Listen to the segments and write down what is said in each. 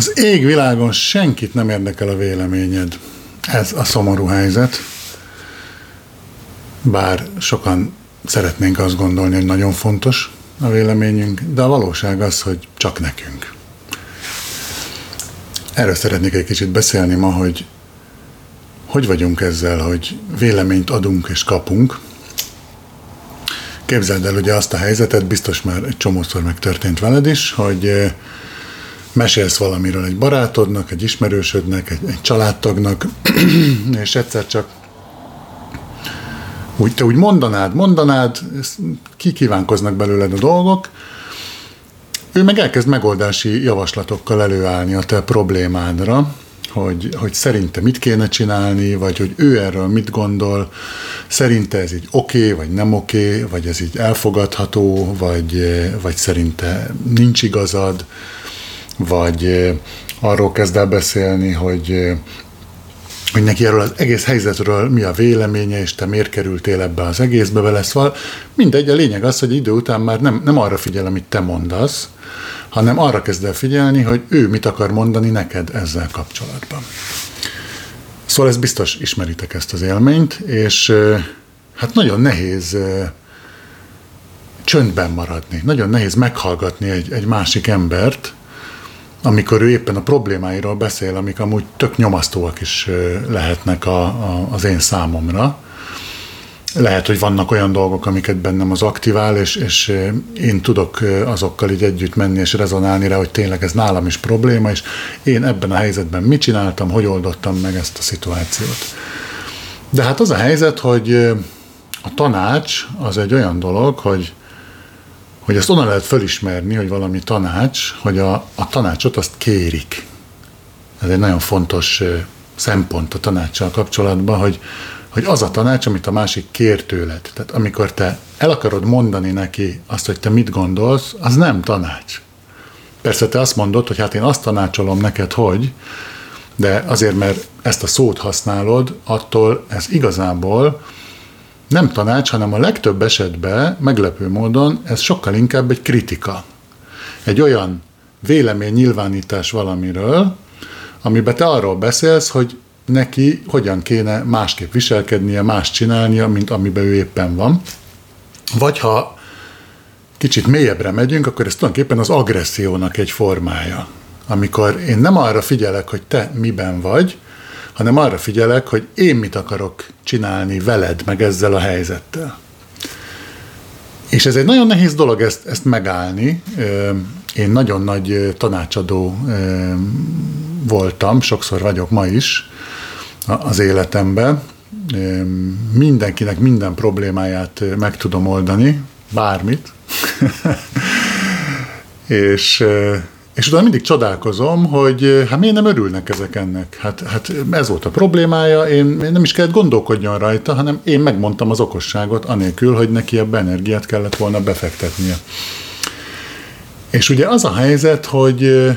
Az égvilágon senkit nem érdekel a véleményed. Ez a szomorú helyzet. Bár sokan szeretnénk azt gondolni, hogy nagyon fontos a véleményünk, de a valóság az, hogy csak nekünk. Erről szeretnék egy kicsit beszélni ma, hogy hogy vagyunk ezzel, hogy véleményt adunk és kapunk. Képzeld el ugye azt a helyzetet, biztos már egy csomószor megtörtént veled is, hogy mesélsz valamiről egy barátodnak, egy ismerősödnek, egy, egy családtagnak, és egyszer csak úgy, te úgy mondanád, mondanád, kikívánkoznak belőled a dolgok, ő meg elkezd megoldási javaslatokkal előállni a te problémádra, hogy, hogy szerinte mit kéne csinálni, vagy hogy ő erről mit gondol, szerinte ez így oké, okay, vagy nem oké, okay, vagy ez így elfogadható, vagy, vagy szerinte nincs igazad, vagy arról kezd el beszélni, hogy hogy neki erről az egész helyzetről mi a véleménye, és te miért kerültél ebbe az egészbe vele, szóval mindegy, a lényeg az, hogy idő után már nem, nem arra figyel, amit te mondasz, hanem arra kezd el figyelni, hogy ő mit akar mondani neked ezzel kapcsolatban. Szóval ez biztos ismeritek ezt az élményt, és hát nagyon nehéz csöndben maradni, nagyon nehéz meghallgatni egy, egy másik embert, amikor ő éppen a problémáiról beszél, amik amúgy tök nyomasztóak is lehetnek a, a, az én számomra. Lehet, hogy vannak olyan dolgok, amiket bennem az aktivál, és, és én tudok azokkal így együtt menni és rezonálni rá, hogy tényleg ez nálam is probléma, és én ebben a helyzetben mit csináltam, hogy oldottam meg ezt a szituációt. De hát az a helyzet, hogy a tanács az egy olyan dolog, hogy hogy ezt onnan lehet fölismerni, hogy valami tanács, hogy a, a tanácsot azt kérik. Ez egy nagyon fontos szempont a tanácssal kapcsolatban, hogy, hogy az a tanács, amit a másik kér tőled. Tehát amikor te el akarod mondani neki azt, hogy te mit gondolsz, az nem tanács. Persze te azt mondod, hogy hát én azt tanácsolom neked, hogy, de azért, mert ezt a szót használod, attól ez igazából nem tanács, hanem a legtöbb esetben, meglepő módon, ez sokkal inkább egy kritika. Egy olyan vélemény nyilvánítás valamiről, amiben te arról beszélsz, hogy neki hogyan kéne másképp viselkednie, más csinálnia, mint amiben ő éppen van. Vagy ha kicsit mélyebbre megyünk, akkor ez tulajdonképpen az agressziónak egy formája. Amikor én nem arra figyelek, hogy te miben vagy, hanem arra figyelek, hogy én mit akarok csinálni veled, meg ezzel a helyzettel. És ez egy nagyon nehéz dolog ezt, ezt megállni. Én nagyon nagy tanácsadó voltam, sokszor vagyok ma is az életemben. Mindenkinek minden problémáját meg tudom oldani, bármit. és és utána mindig csodálkozom, hogy hát miért nem örülnek ezek ennek? Hát, hát ez volt a problémája, én, nem is kellett gondolkodjon rajta, hanem én megmondtam az okosságot, anélkül, hogy neki ebbe energiát kellett volna befektetnie. És ugye az a helyzet, hogy,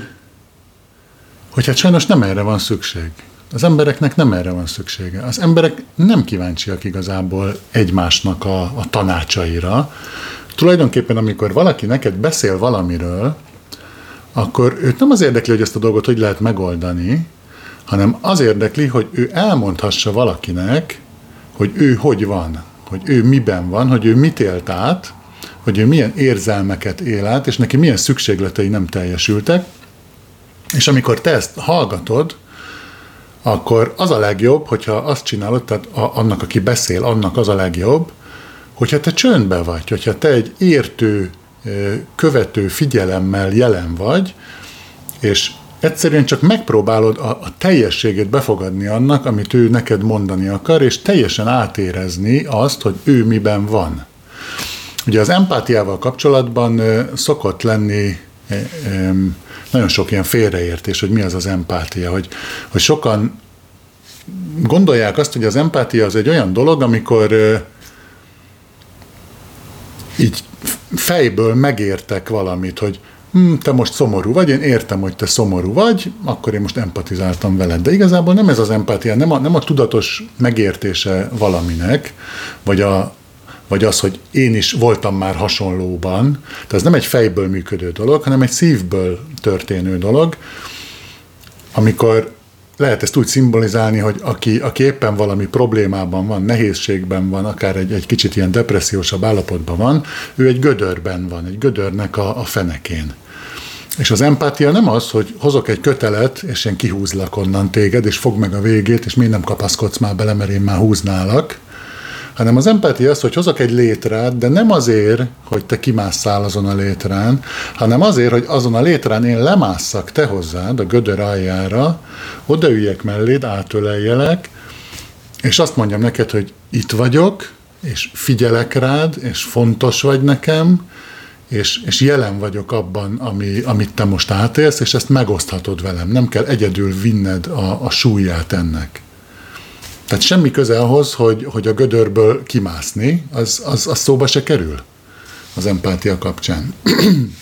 hogy hát sajnos nem erre van szükség. Az embereknek nem erre van szüksége. Az emberek nem kíváncsiak igazából egymásnak a, a tanácsaira. Tulajdonképpen, amikor valaki neked beszél valamiről, akkor őt nem az érdekli, hogy ezt a dolgot hogy lehet megoldani, hanem az érdekli, hogy ő elmondhassa valakinek, hogy ő hogy van, hogy ő miben van, hogy ő mit élt át, hogy ő milyen érzelmeket él át, és neki milyen szükségletei nem teljesültek, és amikor te ezt hallgatod, akkor az a legjobb, hogyha azt csinálod, tehát a, annak, aki beszél, annak az a legjobb, hogyha te csöndbe vagy, hogyha te egy értő, követő figyelemmel jelen vagy, és egyszerűen csak megpróbálod a, a teljességét befogadni annak, amit ő neked mondani akar, és teljesen átérezni azt, hogy ő miben van. Ugye az empátiával kapcsolatban szokott lenni nagyon sok ilyen félreértés, hogy mi az az empátia, hogy, hogy sokan gondolják azt, hogy az empátia az egy olyan dolog, amikor így fejből megértek valamit, hogy hm, te most szomorú vagy, én értem, hogy te szomorú vagy, akkor én most empatizáltam veled. De igazából nem ez az empátia, nem a, nem a tudatos megértése valaminek, vagy, a, vagy az, hogy én is voltam már hasonlóban. Tehát ez nem egy fejből működő dolog, hanem egy szívből történő dolog. amikor lehet ezt úgy szimbolizálni, hogy aki, aki éppen valami problémában van, nehézségben van, akár egy, egy kicsit ilyen depressziósabb állapotban van, ő egy gödörben van, egy gödörnek a, a fenekén. És az empátia nem az, hogy hozok egy kötelet, és én kihúzlak onnan téged, és fog meg a végét, és még nem kapaszkodsz már bele, mert én már húználak, hanem az empátia az, hogy hozok egy létrát, de nem azért, hogy te kimásszál azon a létrán, hanem azért, hogy azon a létrán én lemásszak te hozzád a gödör aljára, odaüljek melléd, átöleljelek, és azt mondjam neked, hogy itt vagyok, és figyelek rád, és fontos vagy nekem, és, és jelen vagyok abban, ami, amit te most átélsz, és ezt megoszthatod velem. Nem kell egyedül vinned a, a súlyát ennek. Tehát semmi köze ahhoz, hogy, hogy a gödörből kimászni, az, az, az szóba se kerül az empátia kapcsán.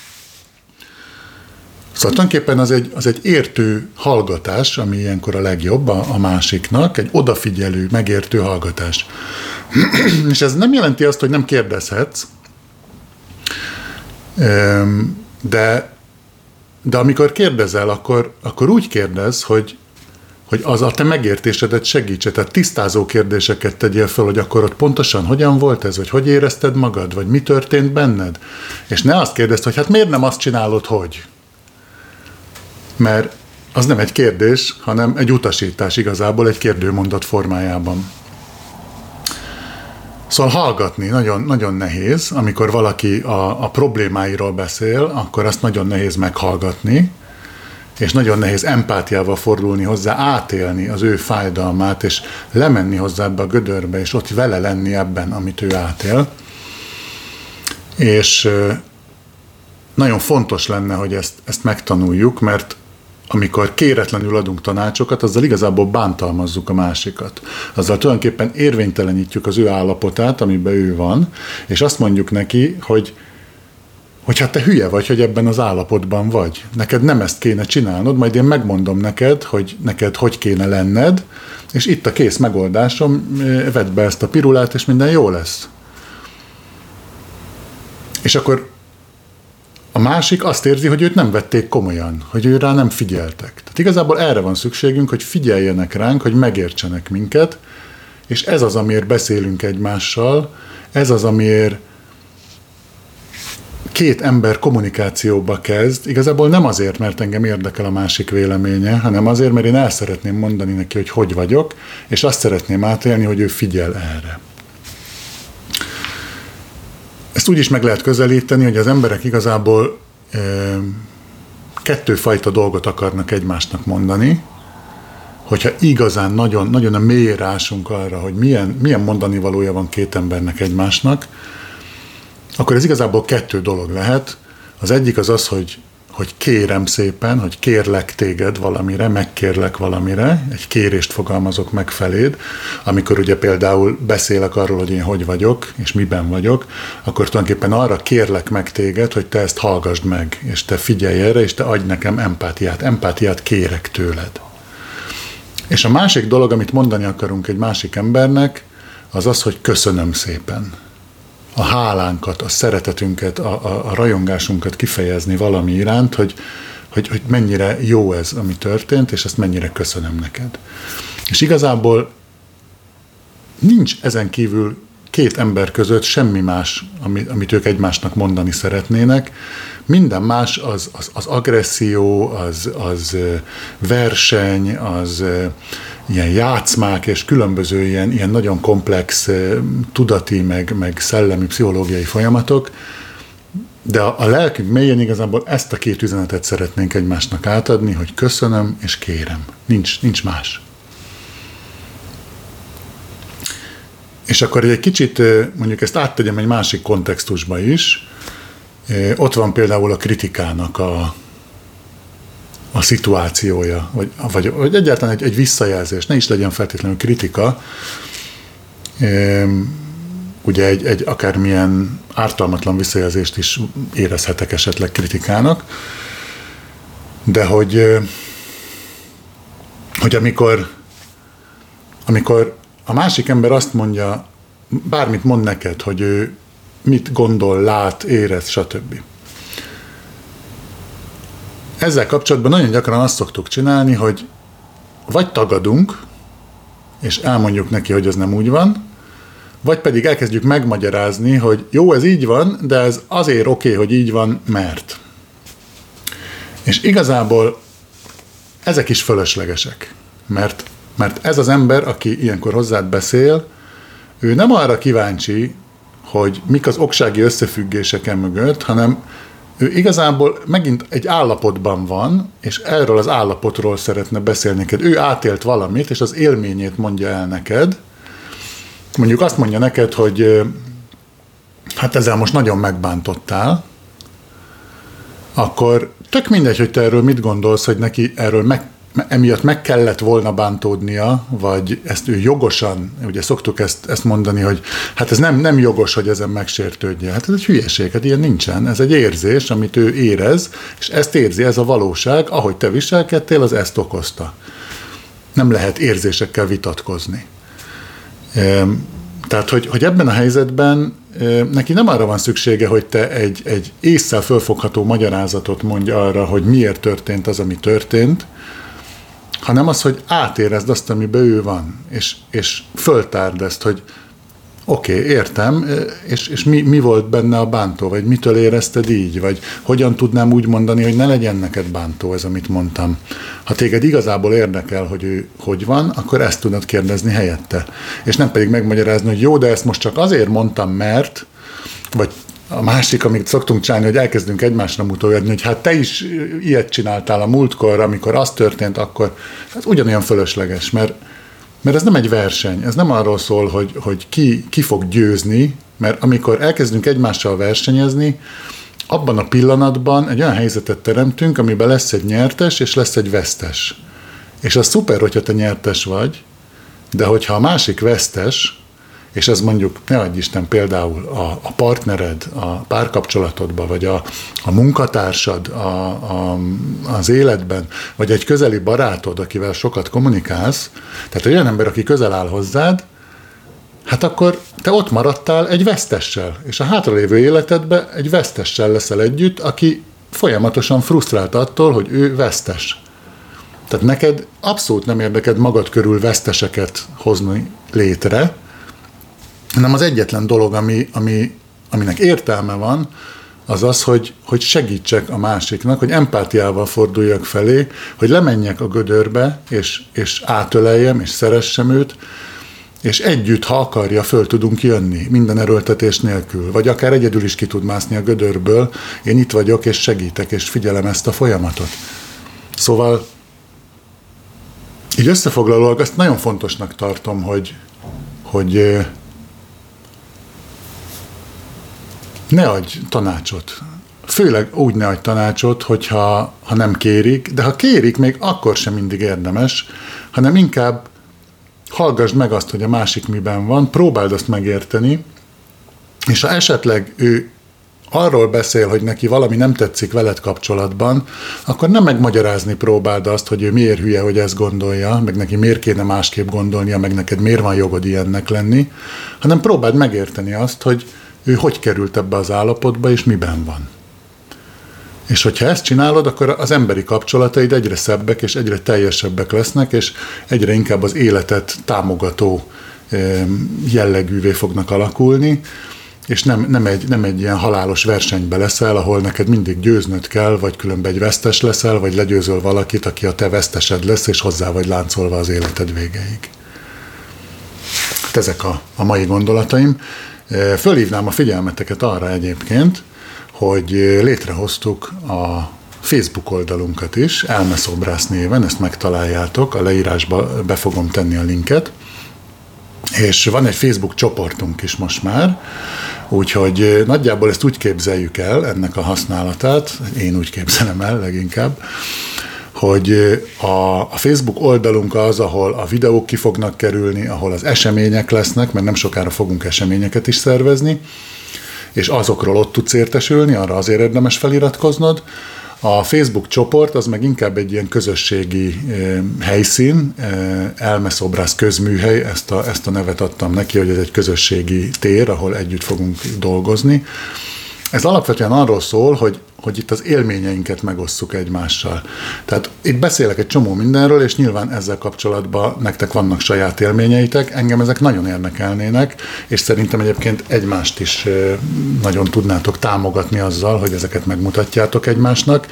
Szóval tulajdonképpen az egy, az egy értő hallgatás, ami ilyenkor a legjobb a, a másiknak, egy odafigyelő, megértő hallgatás. És ez nem jelenti azt, hogy nem kérdezhetsz, de, de amikor kérdezel, akkor, akkor úgy kérdez, hogy, hogy az a te megértésedet segítse, tehát tisztázó kérdéseket tegyél fel, hogy akkor ott pontosan hogyan volt ez, vagy hogy érezted magad, vagy mi történt benned, és ne azt kérdezd, hogy hát miért nem azt csinálod, hogy. Mert az nem egy kérdés, hanem egy utasítás igazából egy kérdőmondat formájában. Szóval hallgatni nagyon, nagyon nehéz, amikor valaki a, a problémáiról beszél, akkor azt nagyon nehéz meghallgatni, és nagyon nehéz empátiával fordulni hozzá, átélni az ő fájdalmát, és lemenni hozzá ebbe a gödörbe, és ott vele lenni ebben, amit ő átél. És nagyon fontos lenne, hogy ezt, ezt megtanuljuk, mert amikor kéretlenül adunk tanácsokat, azzal igazából bántalmazzuk a másikat. Azzal tulajdonképpen érvénytelenítjük az ő állapotát, amiben ő van, és azt mondjuk neki, hogy hogy hát te hülye vagy, hogy ebben az állapotban vagy. Neked nem ezt kéne csinálnod, majd én megmondom neked, hogy neked hogy kéne lenned, és itt a kész megoldásom, vedd be ezt a pirulát, és minden jó lesz. És akkor a másik azt érzi, hogy őt nem vették komolyan, hogy ő rá nem figyeltek. Tehát igazából erre van szükségünk, hogy figyeljenek ránk, hogy megértsenek minket, és ez az, amiért beszélünk egymással, ez az, amiért két ember kommunikációba kezd, igazából nem azért, mert engem érdekel a másik véleménye, hanem azért, mert én el szeretném mondani neki, hogy hogy vagyok, és azt szeretném átélni, hogy ő figyel erre. Ezt úgy is meg lehet közelíteni, hogy az emberek igazából e, kettőfajta dolgot akarnak egymásnak mondani, hogyha igazán nagyon, nagyon a mélyre ásunk arra, hogy milyen, milyen mondani valója van két embernek egymásnak, akkor ez igazából kettő dolog lehet. Az egyik az az, hogy, hogy kérem szépen, hogy kérlek téged valamire, megkérlek valamire, egy kérést fogalmazok meg feléd, amikor ugye például beszélek arról, hogy én hogy vagyok, és miben vagyok, akkor tulajdonképpen arra kérlek meg téged, hogy te ezt hallgassd meg, és te figyelj erre, és te adj nekem empátiát. Empátiát kérek tőled. És a másik dolog, amit mondani akarunk egy másik embernek, az az, hogy köszönöm szépen a hálánkat, a szeretetünket, a, a, a rajongásunkat kifejezni valami iránt, hogy, hogy, hogy mennyire jó ez, ami történt, és ezt mennyire köszönöm neked. És igazából nincs ezen kívül két ember között semmi más, amit, amit ők egymásnak mondani szeretnének. Minden más az, az, az agresszió, az, az verseny, az ilyen játszmák és különböző ilyen, ilyen nagyon komplex tudati, meg, meg szellemi, pszichológiai folyamatok, de a, a lelkünk mélyén igazából ezt a két üzenetet szeretnénk egymásnak átadni, hogy köszönöm és kérem. Nincs, nincs más. És akkor egy kicsit mondjuk ezt áttegyem egy másik kontextusba is. Ott van például a kritikának a, a szituációja, vagy, vagy, vagy egyáltalán egy, egy visszajelzés, ne is legyen feltétlenül kritika, ugye egy, egy akármilyen ártalmatlan visszajelzést is érezhetek esetleg kritikának, de hogy, hogy amikor, amikor a másik ember azt mondja, bármit mond neked, hogy ő mit gondol, lát, érez, stb ezzel kapcsolatban nagyon gyakran azt szoktuk csinálni, hogy vagy tagadunk, és elmondjuk neki, hogy ez nem úgy van, vagy pedig elkezdjük megmagyarázni, hogy jó, ez így van, de ez azért oké, okay, hogy így van, mert. És igazából ezek is fölöslegesek, mert, mert ez az ember, aki ilyenkor hozzád beszél, ő nem arra kíváncsi, hogy mik az oksági összefüggéseken mögött, hanem ő igazából megint egy állapotban van, és erről az állapotról szeretne beszélni neked. Ő átélt valamit, és az élményét mondja el neked. Mondjuk azt mondja neked, hogy hát ezzel most nagyon megbántottál, akkor tök mindegy, hogy te erről mit gondolsz, hogy neki erről meg, emiatt meg kellett volna bántódnia, vagy ezt ő jogosan, ugye szoktuk ezt, ezt mondani, hogy hát ez nem, nem jogos, hogy ezen megsértődje. Hát ez egy hülyeség, hát ilyen nincsen. Ez egy érzés, amit ő érez, és ezt érzi, ez a valóság, ahogy te viselkedtél, az ezt okozta. Nem lehet érzésekkel vitatkozni. Tehát, hogy, hogy ebben a helyzetben neki nem arra van szüksége, hogy te egy, egy észszel fölfogható magyarázatot mondj arra, hogy miért történt az, ami történt, hanem az, hogy átérezd azt, amiben ő van, és, és föltárd ezt, hogy oké, okay, értem, és, és mi, mi volt benne a bántó, vagy mitől érezted így, vagy hogyan tudnám úgy mondani, hogy ne legyen neked bántó ez, amit mondtam. Ha téged igazából érdekel, hogy ő hogy van, akkor ezt tudod kérdezni helyette. És nem pedig megmagyarázni, hogy jó, de ezt most csak azért mondtam, mert, vagy a másik, amit szoktunk csinálni, hogy elkezdünk egymásra mutogatni, hogy hát te is ilyet csináltál a múltkor, amikor az történt, akkor ez ugyanolyan fölösleges, mert, mert ez nem egy verseny, ez nem arról szól, hogy, hogy ki, ki fog győzni, mert amikor elkezdünk egymással versenyezni, abban a pillanatban egy olyan helyzetet teremtünk, amiben lesz egy nyertes, és lesz egy vesztes. És az szuper, hogyha te nyertes vagy, de hogyha a másik vesztes, és ez mondjuk, ne adj Isten, például a, a partnered a párkapcsolatodban, vagy a, a munkatársad a, a, az életben, vagy egy közeli barátod, akivel sokat kommunikálsz, tehát olyan ember, aki közel áll hozzád, hát akkor te ott maradtál egy vesztessel, és a hátralévő életedben egy vesztessel leszel együtt, aki folyamatosan frusztrált attól, hogy ő vesztes. Tehát neked abszolút nem érdeked magad körül veszteseket hozni létre, hanem az egyetlen dolog, ami, ami, aminek értelme van, az az, hogy, hogy segítsek a másiknak, hogy empátiával forduljak felé, hogy lemenjek a gödörbe, és, és átöleljem, és szeressem őt, és együtt, ha akarja, föl tudunk jönni, minden erőltetés nélkül, vagy akár egyedül is ki tud mászni a gödörből, én itt vagyok, és segítek, és figyelem ezt a folyamatot. Szóval így összefoglalóan azt nagyon fontosnak tartom, hogy, hogy ne adj tanácsot. Főleg úgy ne adj tanácsot, hogyha ha nem kérik, de ha kérik, még akkor sem mindig érdemes, hanem inkább hallgassd meg azt, hogy a másik miben van, próbáld azt megérteni, és ha esetleg ő arról beszél, hogy neki valami nem tetszik veled kapcsolatban, akkor nem megmagyarázni próbáld azt, hogy ő miért hülye, hogy ezt gondolja, meg neki miért kéne másképp gondolnia, meg neked miért van jogod ilyennek lenni, hanem próbáld megérteni azt, hogy ő hogy került ebbe az állapotba, és miben van. És hogyha ezt csinálod, akkor az emberi kapcsolataid egyre szebbek és egyre teljesebbek lesznek, és egyre inkább az életet támogató jellegűvé fognak alakulni, és nem, nem, egy, nem egy ilyen halálos versenybe leszel, ahol neked mindig győznöd kell, vagy különben egy vesztes leszel, vagy legyőzöl valakit, aki a te vesztesed lesz, és hozzá vagy láncolva az életed végéig. Hát ezek a, a mai gondolataim. Fölhívnám a figyelmeteket arra egyébként, hogy létrehoztuk a Facebook oldalunkat is, Elmeszobrász néven, ezt megtaláljátok, a leírásba be fogom tenni a linket, és van egy Facebook csoportunk is most már, úgyhogy nagyjából ezt úgy képzeljük el, ennek a használatát, én úgy képzelem el leginkább, hogy a, a Facebook oldalunk az, ahol a videók ki fognak kerülni, ahol az események lesznek, mert nem sokára fogunk eseményeket is szervezni, és azokról ott tudsz értesülni, arra azért érdemes feliratkoznod. A Facebook csoport az meg inkább egy ilyen közösségi helyszín, elmeszobrász közműhely, ezt a, ezt a nevet adtam neki, hogy ez egy közösségi tér, ahol együtt fogunk dolgozni Ez alapvetően arról szól, hogy, hogy itt az élményeinket megosszuk egymással. Tehát itt beszélek egy csomó mindenről, és nyilván ezzel kapcsolatban nektek vannak saját élményeitek, engem ezek nagyon érdekelnének, és szerintem egyébként egymást is nagyon tudnátok támogatni azzal, hogy ezeket megmutatjátok egymásnak.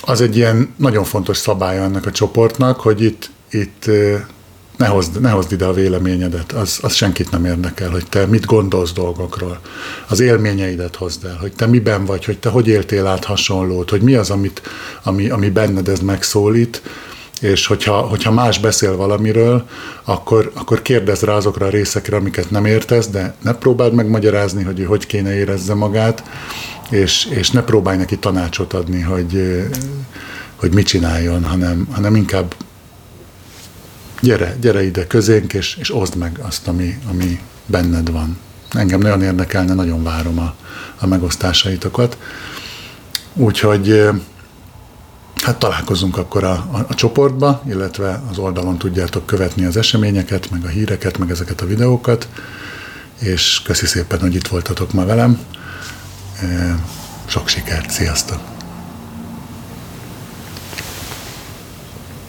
Az egy ilyen nagyon fontos szabálya ennek a csoportnak, hogy itt, itt ne hozd, ne hozd ide a véleményedet, az, az senkit nem érdekel, hogy te mit gondolsz dolgokról. Az élményeidet hozd el, hogy te miben vagy, hogy te hogy éltél át hasonlót, hogy mi az, amit, ami, ami benned ez megszólít, és hogyha, hogyha más beszél valamiről, akkor, akkor kérdezz rá azokra a részekre, amiket nem értesz, de ne próbáld megmagyarázni, hogy hogy kéne érezze magát, és, és ne próbálj neki tanácsot adni, hogy, hogy mit csináljon, hanem, hanem inkább gyere, gyere ide közénk, és, és oszd meg azt, ami, ami benned van. Engem nagyon érdekelne, nagyon várom a, a megosztásaitokat. Úgyhogy hát találkozunk akkor a, a, a csoportba, illetve az oldalon tudjátok követni az eseményeket, meg a híreket, meg ezeket a videókat, és köszi szépen, hogy itt voltatok ma velem. Sok sikert, sziasztok!